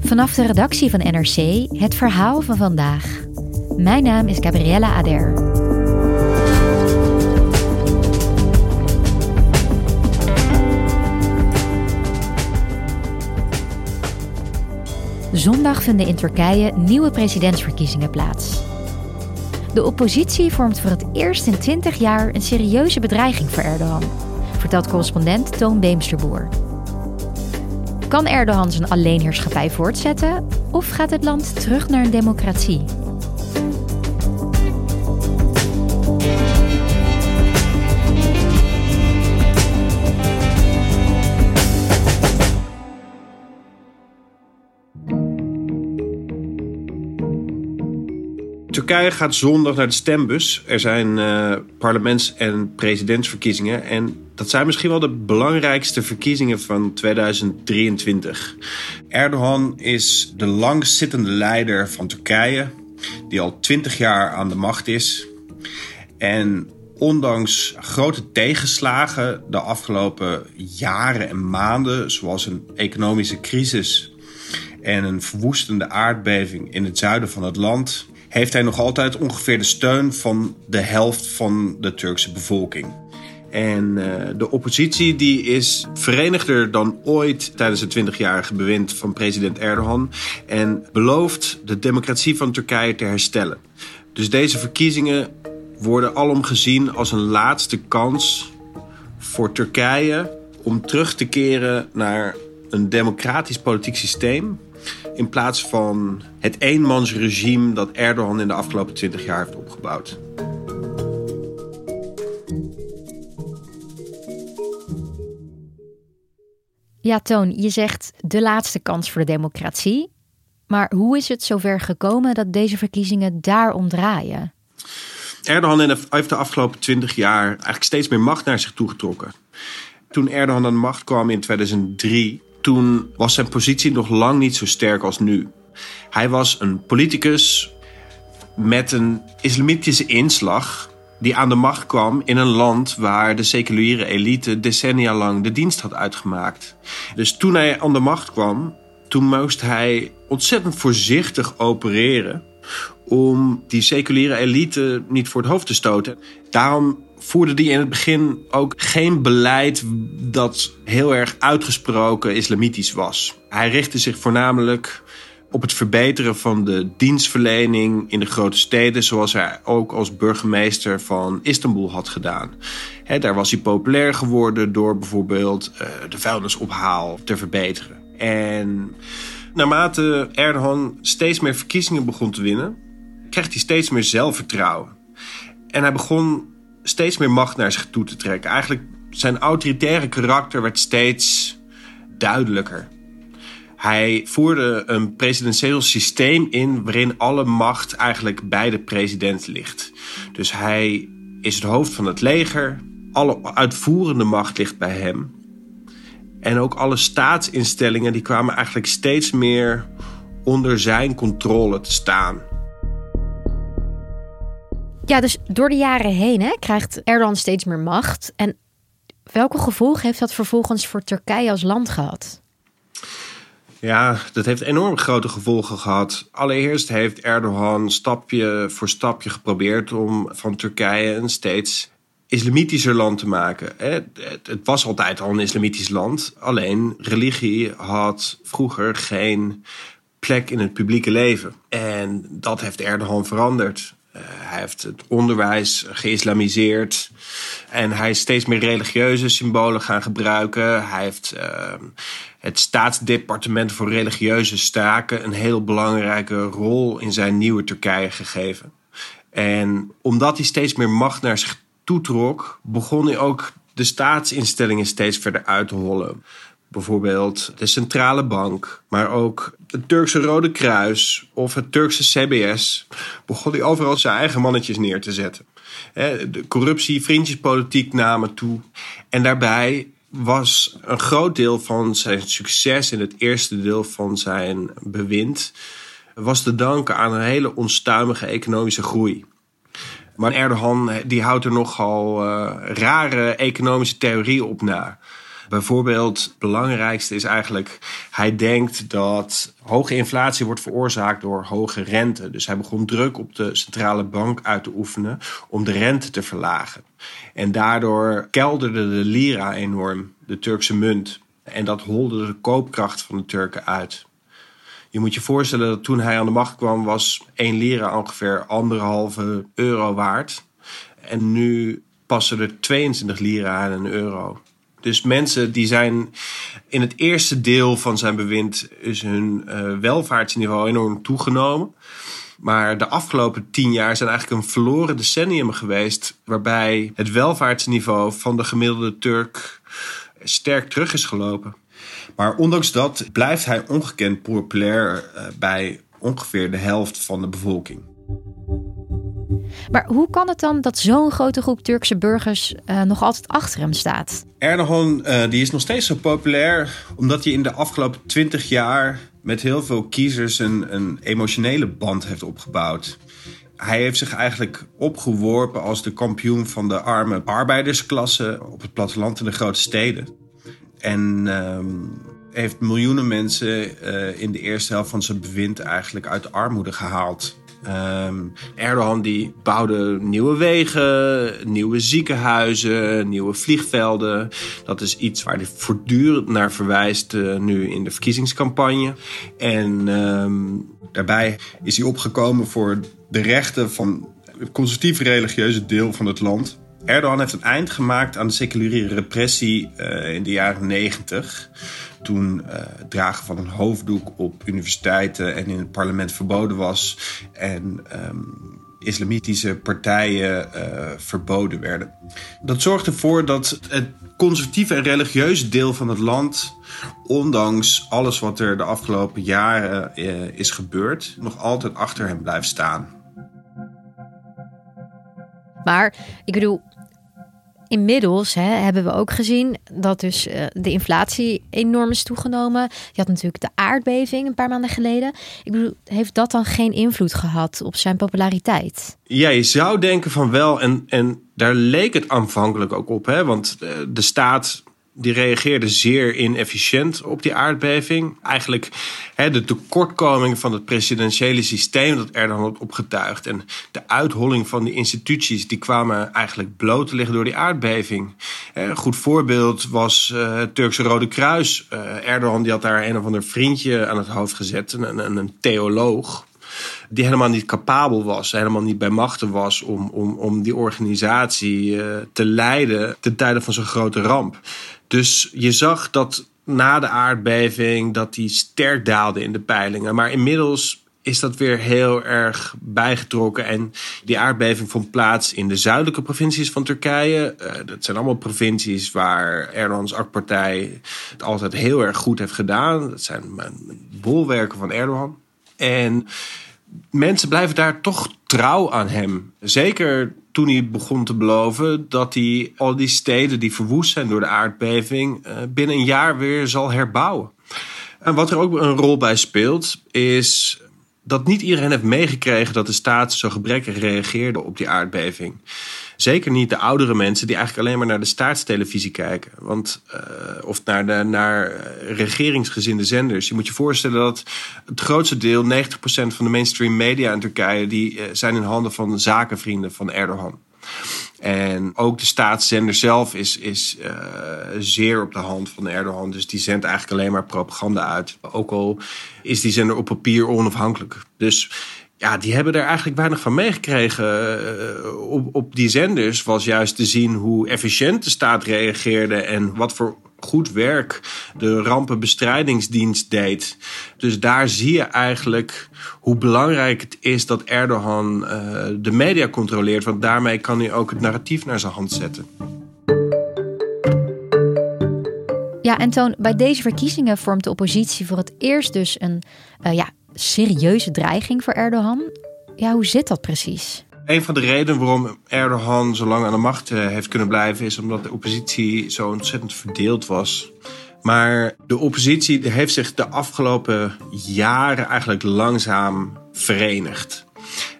Vanaf de redactie van NRC het verhaal van vandaag. Mijn naam is Gabriella Ader. Zondag vinden in Turkije nieuwe presidentsverkiezingen plaats. De oppositie vormt voor het eerst in 20 jaar een serieuze bedreiging voor Erdogan, vertelt correspondent Toon Beemsterboer. Kan Erdogan zijn alleenheerschappij voortzetten of gaat het land terug naar een democratie? Turkije gaat zondag naar de stembus. Er zijn uh, parlements- en presidentsverkiezingen. En dat zijn misschien wel de belangrijkste verkiezingen van 2023. Erdogan is de langzittende leider van Turkije, die al 20 jaar aan de macht is. En ondanks grote tegenslagen de afgelopen jaren en maanden, zoals een economische crisis en een verwoestende aardbeving in het zuiden van het land, heeft hij nog altijd ongeveer de steun van de helft van de Turkse bevolking. En uh, de oppositie die is verenigder dan ooit tijdens het 20-jarige bewind van president Erdogan en belooft de democratie van Turkije te herstellen. Dus deze verkiezingen worden alom gezien als een laatste kans voor Turkije om terug te keren naar een democratisch politiek systeem in plaats van het eenmansregime dat Erdogan in de afgelopen 20 jaar heeft opgebouwd. Ja, Toon, je zegt de laatste kans voor de democratie. Maar hoe is het zover gekomen dat deze verkiezingen daarom draaien? Erdogan heeft de afgelopen 20 jaar eigenlijk steeds meer macht naar zich toegetrokken. Toen Erdogan aan de macht kwam in 2003, toen was zijn positie nog lang niet zo sterk als nu. Hij was een politicus met een islamitische inslag die aan de macht kwam in een land waar de seculiere elite decennia lang de dienst had uitgemaakt. Dus toen hij aan de macht kwam, toen moest hij ontzettend voorzichtig opereren om die seculiere elite niet voor het hoofd te stoten. Daarom voerde die in het begin ook geen beleid dat heel erg uitgesproken islamitisch was. Hij richtte zich voornamelijk op het verbeteren van de dienstverlening in de grote steden, zoals hij ook als burgemeester van Istanbul had gedaan. daar was hij populair geworden door bijvoorbeeld uh, de vuilnisophaal te verbeteren. En naarmate Erdogan steeds meer verkiezingen begon te winnen, kreeg hij steeds meer zelfvertrouwen. En hij begon steeds meer macht naar zich toe te trekken. Eigenlijk zijn autoritaire karakter werd steeds duidelijker. Hij voerde een presidentieel systeem in waarin alle macht eigenlijk bij de president ligt. Dus hij is het hoofd van het leger. Alle uitvoerende macht ligt bij hem. En ook alle staatsinstellingen die kwamen eigenlijk steeds meer onder zijn controle te staan. Ja, dus door de jaren heen hè, krijgt Erdogan steeds meer macht. En welke gevolgen heeft dat vervolgens voor Turkije als land gehad? Ja, dat heeft enorm grote gevolgen gehad. Allereerst heeft Erdogan stapje voor stapje geprobeerd om van Turkije een steeds islamitischer land te maken. Het was altijd al een islamitisch land, alleen religie had vroeger geen plek in het publieke leven. En dat heeft Erdogan veranderd. Eh, hij heeft het onderwijs geïslamiseerd. En hij is steeds meer religieuze symbolen gaan gebruiken. Hij heeft ehm, het staatsdepartement voor religieuze staken een heel belangrijke rol in zijn nieuwe Turkije gegeven. En omdat hij steeds meer macht naar zich toetrok, begon hij ook de staatsinstellingen steeds verder uit te hollen. Bijvoorbeeld de centrale bank, maar ook het Turkse Rode Kruis of het Turkse CBS. Begon hij overal zijn eigen mannetjes neer te zetten. De corruptie, vriendjespolitiek namen toe. En daarbij was een groot deel van zijn succes in het eerste deel van zijn bewind was te danken aan een hele onstuimige economische groei. Maar Erdogan die houdt er nogal uh, rare economische theorieën op na. Bijvoorbeeld, het belangrijkste is eigenlijk, hij denkt dat hoge inflatie wordt veroorzaakt door hoge rente. Dus hij begon druk op de centrale bank uit te oefenen om de rente te verlagen. En daardoor kelderde de lira enorm, de Turkse munt. En dat holde de koopkracht van de Turken uit. Je moet je voorstellen dat toen hij aan de macht kwam, was 1 lira ongeveer anderhalve euro waard. En nu passen er 22 lira aan een euro. Dus mensen die zijn in het eerste deel van zijn bewind is hun uh, welvaartsniveau enorm toegenomen. Maar de afgelopen tien jaar zijn eigenlijk een verloren decennium geweest. Waarbij het welvaartsniveau van de gemiddelde Turk sterk terug is gelopen. Maar ondanks dat blijft hij ongekend populair uh, bij ongeveer de helft van de bevolking. Maar hoe kan het dan dat zo'n grote groep Turkse burgers uh, nog altijd achter hem staat? Erdogan uh, die is nog steeds zo populair omdat hij in de afgelopen twintig jaar met heel veel kiezers een, een emotionele band heeft opgebouwd. Hij heeft zich eigenlijk opgeworpen als de kampioen van de arme arbeidersklasse op het platteland in de grote steden. En uh, heeft miljoenen mensen uh, in de eerste helft van zijn bewind eigenlijk uit de armoede gehaald. Um, Erdogan die bouwde nieuwe wegen, nieuwe ziekenhuizen, nieuwe vliegvelden. Dat is iets waar hij voortdurend naar verwijst uh, nu in de verkiezingscampagne. En um, daarbij is hij opgekomen voor de rechten van het conservatieve religieuze deel van het land. Erdogan heeft een eind gemaakt aan de seculiere repressie uh, in de jaren negentig toen uh, het dragen van een hoofddoek op universiteiten en in het parlement verboden was. En um, islamitische partijen uh, verboden werden. Dat zorgde ervoor dat het conservatieve en religieuze deel van het land, ondanks alles wat er de afgelopen jaren is gebeurd, nog altijd achter hem blijft staan. Maar ik bedoel, Inmiddels hè, hebben we ook gezien dat dus uh, de inflatie enorm is toegenomen. Je had natuurlijk de aardbeving een paar maanden geleden. Ik bedoel, heeft dat dan geen invloed gehad op zijn populariteit? Ja, je zou denken van wel. En, en daar leek het aanvankelijk ook op. Hè? Want de staat die reageerde zeer inefficiënt op die aardbeving. Eigenlijk de tekortkoming van het presidentiële systeem dat Erdogan had opgetuigd. En de uitholling van die instituties die kwamen eigenlijk bloot te liggen door die aardbeving. Een goed voorbeeld was uh, het Turkse Rode Kruis. Uh, Erdogan die had daar een of ander vriendje aan het hoofd gezet, een, een, een theoloog die helemaal niet capabel was, helemaal niet bij machten was om, om, om die organisatie uh, te leiden ten tijde van zo'n grote ramp. Dus je zag dat na de aardbeving dat die sterk daalde in de peilingen. Maar inmiddels is dat weer heel erg bijgetrokken. En die aardbeving vond plaats in de zuidelijke provincies van Turkije. Uh, dat zijn allemaal provincies waar Erdogans AK-partij het altijd heel erg goed heeft gedaan. Dat zijn bolwerken van Erdogan. En mensen blijven daar toch trouw aan hem. Zeker toen hij begon te beloven dat hij al die steden die verwoest zijn door de aardbeving eh, binnen een jaar weer zal herbouwen. En wat er ook een rol bij speelt, is dat niet iedereen heeft meegekregen dat de staat zo gebrekkig reageerde op die aardbeving. Zeker niet de oudere mensen die eigenlijk alleen maar naar de staatstelevisie kijken. Want, uh, of naar, de, naar regeringsgezinde zenders. Je moet je voorstellen dat het grootste deel, 90% van de mainstream media in Turkije, die uh, zijn in handen van zakenvrienden van Erdogan. En ook de staatszender zelf is, is uh, zeer op de hand van Erdogan. Dus die zendt eigenlijk alleen maar propaganda uit. Ook al is die zender op papier onafhankelijk. Dus ja, die hebben er eigenlijk weinig van meegekregen. Uh, op, op die zenders was juist te zien hoe efficiënt de staat reageerde en wat voor goed werk de rampenbestrijdingsdienst deed. Dus daar zie je eigenlijk hoe belangrijk het is dat Erdogan uh, de media controleert, want daarmee kan hij ook het narratief naar zijn hand zetten. Ja, en Toon, bij deze verkiezingen vormt de oppositie voor het eerst dus een uh, ja, serieuze dreiging voor Erdogan. Ja, hoe zit dat precies? Een van de redenen waarom Erdogan zo lang aan de macht uh, heeft kunnen blijven, is omdat de oppositie zo ontzettend verdeeld was. Maar de oppositie heeft zich de afgelopen jaren eigenlijk langzaam verenigd.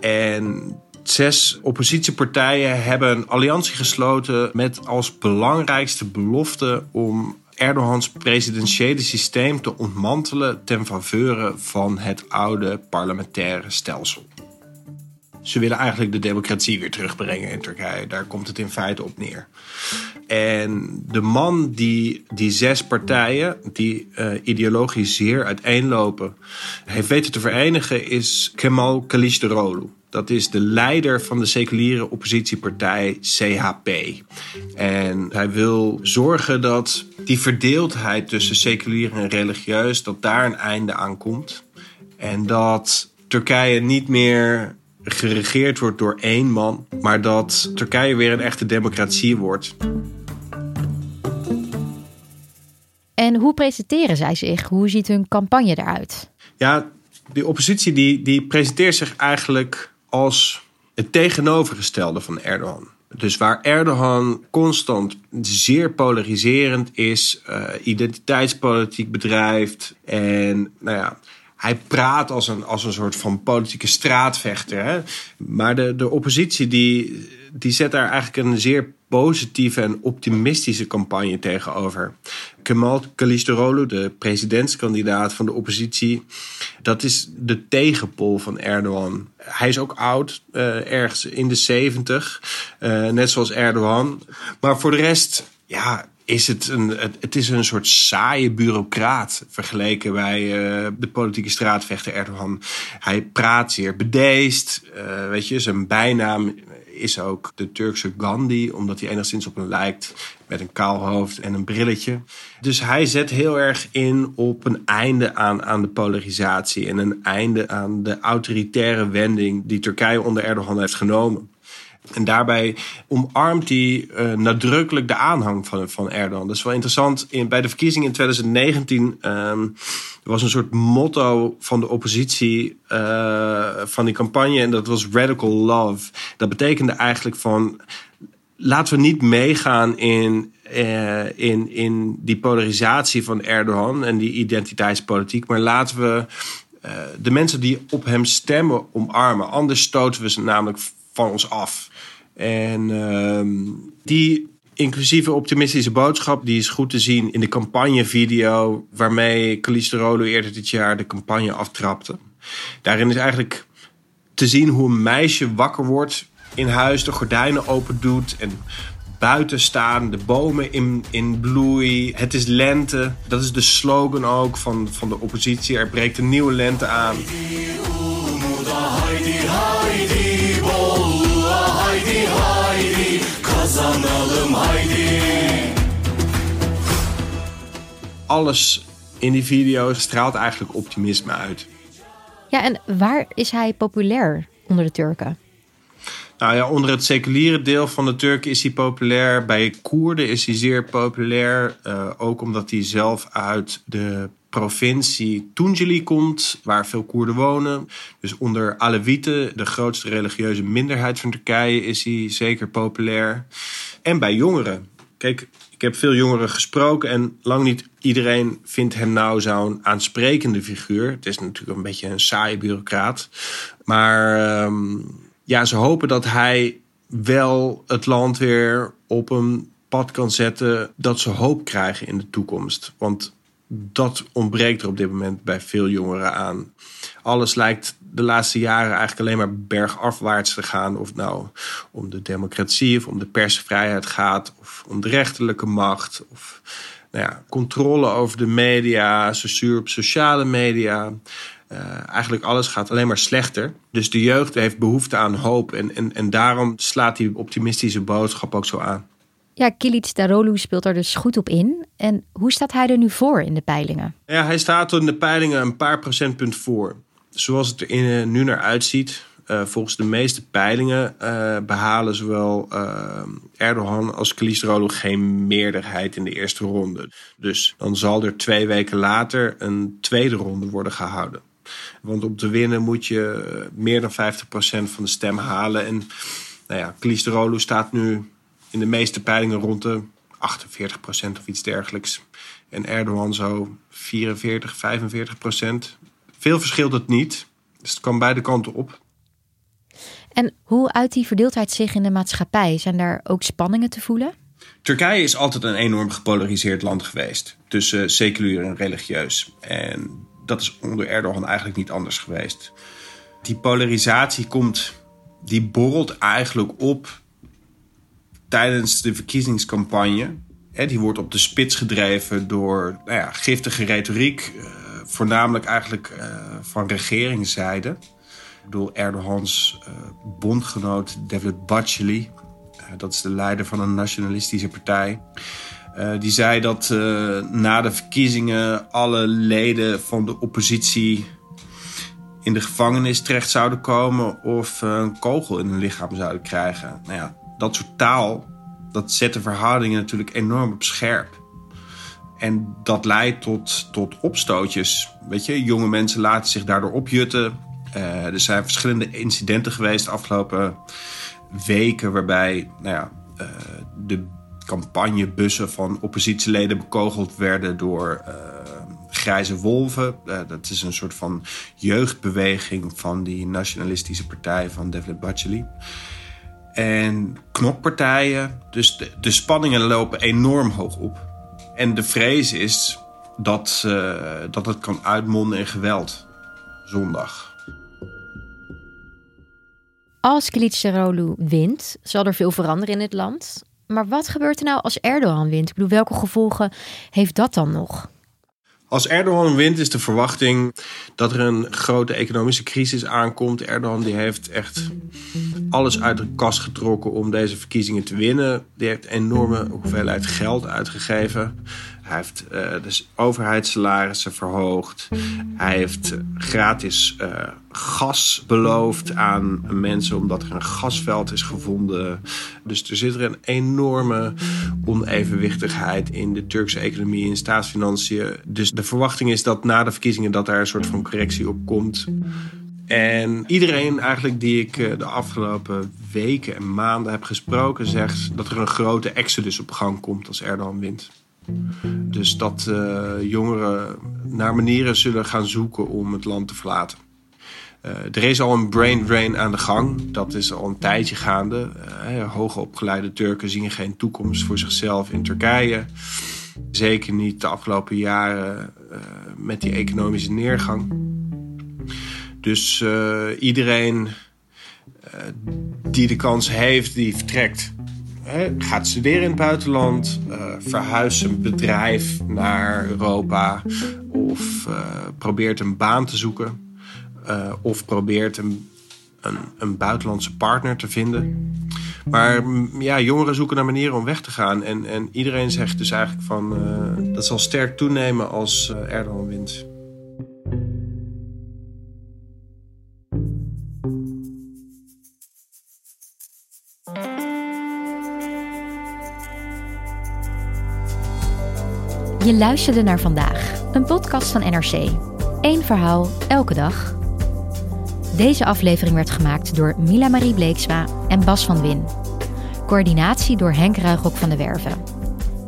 En zes oppositiepartijen hebben een alliantie gesloten met als belangrijkste belofte om Erdogans presidentiële systeem te ontmantelen ten faveur van het oude parlementaire stelsel. Ze willen eigenlijk de democratie weer terugbrengen in Turkije. Daar komt het in feite op neer. En de man die die zes partijen, die uh, ideologisch zeer uiteenlopen, heeft weten te verenigen, is Kemal Kılıçdaroğlu. Dat is de leider van de seculiere oppositiepartij CHP. En hij wil zorgen dat die verdeeldheid tussen seculier en religieus, dat daar een einde aan komt. En dat Turkije niet meer geregeerd wordt door één man, maar dat Turkije weer een echte democratie wordt. En hoe presenteren zij zich? Hoe ziet hun campagne eruit? Ja, de oppositie die, die presenteert zich eigenlijk als het tegenovergestelde van Erdogan. Dus waar Erdogan constant zeer polariserend is, uh, identiteitspolitiek bedrijft en nou ja, hij praat als een, als een soort van politieke straatvechter. Hè? Maar de, de oppositie die, die zet daar eigenlijk een zeer positieve en optimistische campagne tegenover. Kemal Kılıçdaroğlu, de presidentskandidaat van de oppositie, dat is de tegenpol van Erdogan. Hij is ook oud, uh, ergens in de zeventig, uh, net zoals Erdogan. Maar voor de rest, ja, is het een, het is een soort saaie bureaucraat vergeleken bij uh, de politieke straatvechter Erdogan. Hij praat zeer bedeesd. Uh, weet je, zijn bijnaam is ook de Turkse Gandhi, omdat hij enigszins op hem lijkt. Met een kaal hoofd en een brilletje. Dus hij zet heel erg in op een einde aan, aan de polarisatie. En een einde aan de autoritaire wending die Turkije onder Erdogan heeft genomen. En daarbij omarmt hij uh, nadrukkelijk de aanhang van, van Erdogan. Dat is wel interessant. In, bij de verkiezingen in 2019 um, ehm, was een soort motto van de oppositie uh, van die campagne. En dat was Radical Love. Dat betekende eigenlijk van laten we niet meegaan in, uh, in, in die polarisatie van Erdogan en die identiteitspolitiek. Maar laten we de mensen die op hem stemmen omarmen. Anders stoten we ze namelijk van ons af. En ehm, die inclusieve optimistische boodschap die is goed te zien in de campagnevideo waarmee Rolo eerder dit jaar de campagne aftrapte. Daarin is eigenlijk te zien hoe een meisje wakker wordt in huis, de gordijnen open doet en buiten staan, de bomen in, in bloei. Het is lente. Dat is de slogan ook van, van de oppositie. Er breekt een nieuwe lente aan. Alles in die video straalt eigenlijk optimisme uit. Ja, en waar is hij populair onder de Turken? Nou ja, onder het seculiere deel van de Turken is hij populair. Bij Koerden is hij zeer populair. Uh, ook omdat hij zelf uit de provincie Tunceli komt, waar veel Koerden wonen. Dus onder Alewieten, de grootste religieuze minderheid van Turkije, is hij zeker populair. En bij jongeren. Kijk, ik heb veel jongeren gesproken en lang niet iedereen vindt hem nou zo'n aansprekende figuur. Het is natuurlijk een beetje een saaie bureaucraat. Maar um, ja, ze hopen dat hij wel het land weer op een pad kan zetten dat ze hoop krijgen in de toekomst. Want dat ontbreekt er op dit moment bij veel jongeren aan. Alles lijkt de laatste jaren eigenlijk alleen maar bergafwaarts te gaan. Of nou om de democratie of om de persvrijheid gaat. Of om de rechterlijke macht. Of nou ja, controle over de media, censuur op sociale media. Uh, eigenlijk alles gaat alleen maar slechter. Dus de jeugd heeft behoefte aan hoop. En, en, en daarom slaat die optimistische boodschap ook zo aan. Ja, Kilic Darolu speelt er dus goed op in. En hoe staat hij er nu voor in de peilingen? Ja, hij staat in de peilingen een paar procentpunt voor. Zoals het er in, nu naar uitziet, Uh, volgens de meeste peilingen uh, behalen zowel uh, Erdogan als Kılıçdaroğlu geen meerderheid in de eerste ronde. Dus dan zal er twee weken later een tweede ronde worden gehouden. Want om te winnen moet je meer dan 50% van de stem halen. En nou ja, staat nu in de meeste peilingen rond de 48% of iets dergelijks. En Erdogan zo 44, 45%. Veel verschilt het niet. Dus het kan beide kanten op. En hoe uit die verdeeldheid zich in de maatschappij? Zijn daar ook spanningen te voelen? Turkije is altijd een enorm gepolariseerd land geweest. Tussen seculier en religieus. En dat is onder Erdogan eigenlijk niet anders geweest. Die polarisatie komt, die borrelt eigenlijk op tijdens de verkiezingscampagne. Die wordt op de spits gedreven door nou ja, giftige retoriek. Eh, voornamelijk eigenlijk uh, van regeringszijde. Door Erdogans uh, bondgenoot David Baceli. dat is de leider van een nationalistische partij. die zei dat na de verkiezingen alle leden van de oppositie in de gevangenis terecht zouden komen of een kogel in hun lichaam zouden krijgen. Nou ja, dat soort taal, dat zet de verhoudingen natuurlijk enorm op scherp. En dat leidt tot, tot opstootjes. Weet je, jonge mensen laten zich daardoor opjutten. Uh, er zijn verschillende incidenten geweest de afgelopen weken, waarbij nou ja, uh, de campagnebussen van oppositieleden bekogeld werden door uh, grijze wolven. dat is een soort van jeugdbeweging van die nationalistische partij van Devlet Baceli. En knokpartijen. Dus de, de spanningen lopen enorm hoog op. En de vrees is dat, uh, dat het kan uitmonden in geweld zondag. Als Kılıçdaroğlu wint, zal er veel veranderen in het land. Maar wat gebeurt er nou als Erdogan wint? Ik bedoel, welke gevolgen heeft dat dan nog? Als Erdogan wint is de verwachting dat er een grote economische crisis aankomt. Erdogan die heeft echt alles uit de kast getrokken om deze verkiezingen te winnen. Die heeft enorme hoeveelheid geld uitgegeven. Hij heeft uh, dus overheidssalarissen verhoogd. Hij heeft gratis uh, gas beloofd aan mensen omdat er een gasveld is gevonden. Dus er zit er een enorme onevenwichtigheid in de Turkse economie en staatsfinanciën. Dus de verwachting is dat na de verkiezingen dat daar een soort van correctie op komt. En iedereen eigenlijk die ik eh, de afgelopen weken en maanden heb gesproken, zegt dat er een grote exodus op gang komt als Erdogan wint. Dus dat uh, jongeren naar manieren zullen gaan zoeken om het land te verlaten. Uh, er is al een brain drain aan de gang. Dat is al een tijdje gaande. Uh, hoogopgeleide Turken zien geen toekomst voor zichzelf in Turkije. Zeker niet de afgelopen jaren met die economische neergang. Dus iedereen die de kans heeft, die vertrekt gaat studeren in het buitenland, uh, verhuist zijn bedrijf naar Europa of uh, probeert een baan te zoeken uh, of probeert een, een, een, buitenlandse partner te vinden. Maar ja, jongeren zoeken naar manieren om weg te gaan. En, en iedereen zegt dus eigenlijk van dat zal sterk toenemen als Erdogan wint. Je luisterde naar vandaag, een podcast van NRC. Eén verhaal, elke dag. Deze aflevering werd gemaakt door Mila Marie Bleeksma en Bas van Win. Coördinatie door Henk Ruigrok van de Werven.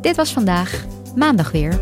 Dit was vandaag, maandag weer.